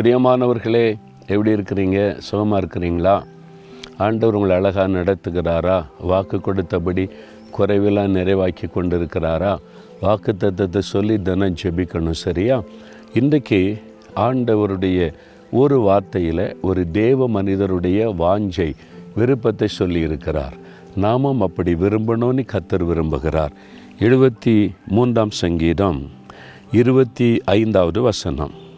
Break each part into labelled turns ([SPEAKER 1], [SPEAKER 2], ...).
[SPEAKER 1] பிரியமானவர்களே எப்படி இருக்கிறீங்க? சுகமாக இருக்கிறீங்களா? ஆண்டவர் உங்களை அழகாக நடத்துகிறாரா? வாக்கு கொடுத்தபடி குறைவெல்லாம் நிறைவாக்கி கொண்டு இருக்கிறாரா வாக்கு தத்துவத்தை சொல்லி தினம் ஜெபிக்கணும் சரியா? இன்றைக்கு ஆண்டவருடைய ஒரு வார்த்தையில் ஒரு தேவ மனிதருடைய வாஞ்சை விருப்பத்தை சொல்லியிருக்கிறார். நாமும் அப்படி விரும்பணும்னு கத்தர் விரும்புகிறார். எழுபத்தி மூன்றாம் சங்கீதம் இருபத்தி ஐந்தாவது வசனம்.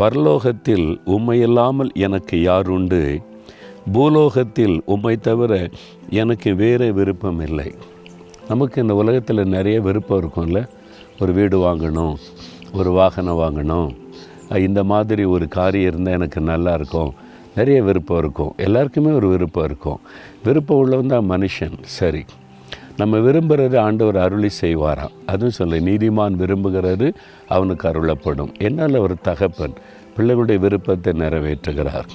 [SPEAKER 1] பரலோகத்தில் உம்மையில்லாமல் எனக்கு யாருண்டு? பூலோகத்தில் உம்மை தவிர எனக்கு வேறு விருப்பம் இல்லை நமக்கு இந்த உலகத்தில் நிறைய விருப்பம் இருக்கும்ல? ஒரு வீடு வாங்கணும் ஒரு வாகனம் வாங்கணும். இந்த மாதிரி ஒரு காரியம் இருந்தால் எனக்கு நல்லா இருக்கும். நிறைய விருப்பம் இருக்கும். எல்லாருக்குமே ஒரு விருப்பம் இருக்கும். விருப்பம் உள்ளவன் தான் மனுஷன். சரி. நம்ம விரும்புகிறது ஆண்டவர் அருளி செய்வாராம். அதுவும் சொல்ல நீதிமான் விரும்புகிறது அவனுக்கு அருளப்படும். என்னால் ஒரு தகப்பன். பிள்ளைகளுடைய விருப்பத்தை நிறைவேற்றுகிறார்.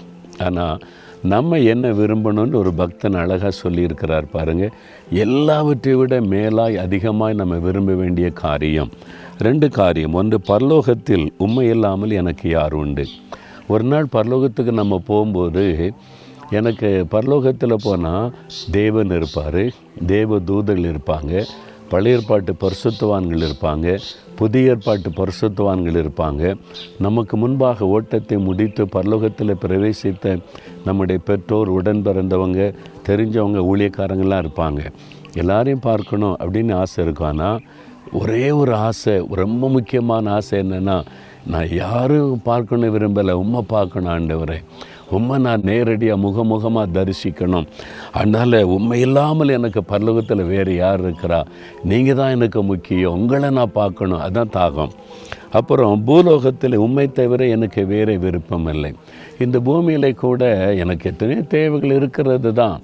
[SPEAKER 1] ஆனால் நம்ம என்ன விரும்பணும்னு ஒரு பக்தன் அழகாக சொல்லியிருக்கிறார் பாருங்கள் எல்லாவற்றை விட மேலாய் அதிகமாய் நம்ம விரும்ப வேண்டிய காரியம். ரெண்டு காரியம். ஒன்று பரலோகத்தில் உண்மை இல்லாமல் எனக்கு யார் உண்டு? ஒரு நாள் பரலோகத்துக்கு நம்ம போகும்போது எனக்கு பரலோகத்தில் போனால் தேவன் இருப்பார் தேவ தூதர்கள் இருப்பாங்க பழைய ஏற்பாட்டு பரிசுத்தவான்கள் இருப்பாங்க புதிய ஏற்பாட்டு பரிசுத்துவான்கள் இருப்பாங்க. நமக்கு முன்பாக ஓட்டத்தை முடித்து பரலோகத்தில் பிரவேசித்த நம்முடைய பெற்றோர் உடன் பிறந்தவங்க தெரிஞ்சவங்க ஊழியக்காரங்களாம் இருப்பாங்க. எல்லாரையும் பார்க்கணும் அப்படின்னு ஆசை இருக்கும். ஆனால் ஒரே ஒரு ஆசை ரொம்ப முக்கியமான ஆசை என்னென்னா நான் யாரும் பார்க்கணும் விரும்பலை உம்மை பார்க்கணும் ஆண்டவரை. உண்மை நான் நேரடியாக முகமுகமாக தரிசிக்கணும். அதனால் உண்மை இல்லாமல் எனக்கு பல்லவத்தில் வேறு யார் இருக்கிறா? நீங்கள் தான் எனக்கு முக்கியம். உங்களை நான் பார்க்கணும். அதுதான் தாகம். அப்புறம் பூலோகத்தில் உண்மை தவிர எனக்கு வேறு விருப்பம் இல்லை இந்த பூமியில் கூட எனக்கு எத்தனையோ தேவைகள் இருக்கிறது தான்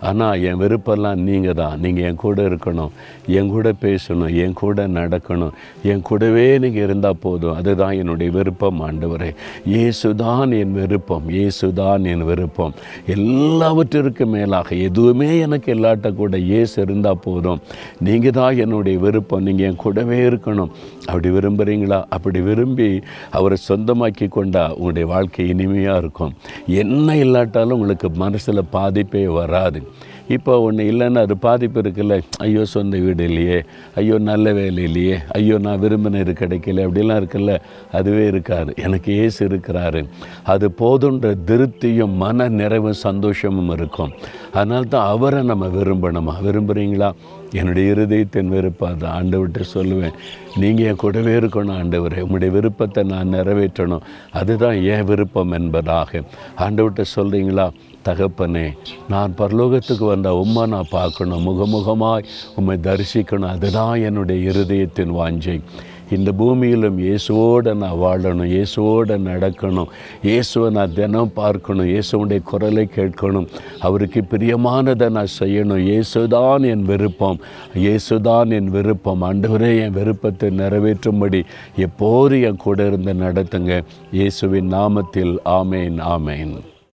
[SPEAKER 1] ஆனால் என் விருப்பம்லாம் நீங்கள் தான். நீங்கள் என் கூட இருக்கணும். என் கூட பேசணும். என் கூட நடக்கணும். என் கூடவே நீங்கள் இருந்தால் போதும். அதுதான் என்னுடைய விருப்பம் ஆண்டவரே. இயேசுதான் என் விருப்பம். இயேசுதான் என் விருப்பம். எல்லாவற்றிற்கும் மேலாக எதுவுமே எனக்கு இல்லாட்ட கூட இயேசு இருந்தால் போதும். நீங்கள் தான் என்னுடைய விருப்பம். நீங்கள் என் கூடவே இருக்கணும். அப்படி விரும்புகிறீங்களா அப்படி விரும்பி அவரை சொந்தமாக்கி கொண்டா உங்களுடைய வாழ்க்கை இனிமையாக இருக்கும். என்ன இல்லாட்டாலும் உங்களுக்கு மனசில் பாதிப்பே வராது. இப்போ ஒன்று இல்லைன்னா அது பாதிப்பு இருக்குல்ல. ஐயோ சொந்த வீடு இல்லையே. ஐயோ நல்ல வேலை இல்லையே. ஐயோ நான் விரும்பினது கிடைக்கல. அப்படிலாம் இருக்குல்ல. அதுவே இருக்காது. எனக்கு ஏசு இருக்கிறாரு. அது போதுன்ற திருப்தியும் மன நிறைவும் சந்தோஷமும் இருக்கும். அதனால தான் அவரை நம்ம விரும்பணுமா? விரும்புகிறீங்களா என்னுடைய இருதயத்தின் விருப்பம் அது ஆண்டவர்கிட்ட சொல்லுவேன். நீங்கள் என் கூடவே இருக்கணும் ஆண்டவரே. உங்களுடைய விருப்பத்தை நான் நிறைவேற்றணும். அதுதான் என் விருப்பம் என்பதாக. ஆண்டவர்கிட்ட சொல்கிறீங்களா தகப்பனே நான் பரலோகத்துக்கு வந்த உம்மை நான் பார்க்கணும். முகமுகமாய் உம்மை தரிசிக்கணும். அதுதான் என்னுடைய இருதயத்தின் வாஞ்சை. இந்த பூமியிலும் இயேசுவோடு நான் வாழணும். இயேசுவோடு நடக்கணும். இயேசுவை நான் தினம் பார்க்கணும். இயேசுடைய குரலை கேட்கணும். அவருக்கு பிரியமானதை நான் செய்யணும். இயேசுதான் என் விருப்பம். இயேசுதான் என் விருப்பம். ஆண்டவரே என் விருப்பத்தை நிறைவேற்றும்படி எப்போது என் கூட இருந்து நடத்துங்க. இயேசுவின் நாமத்தில் ஆமேன் ஆமேன்.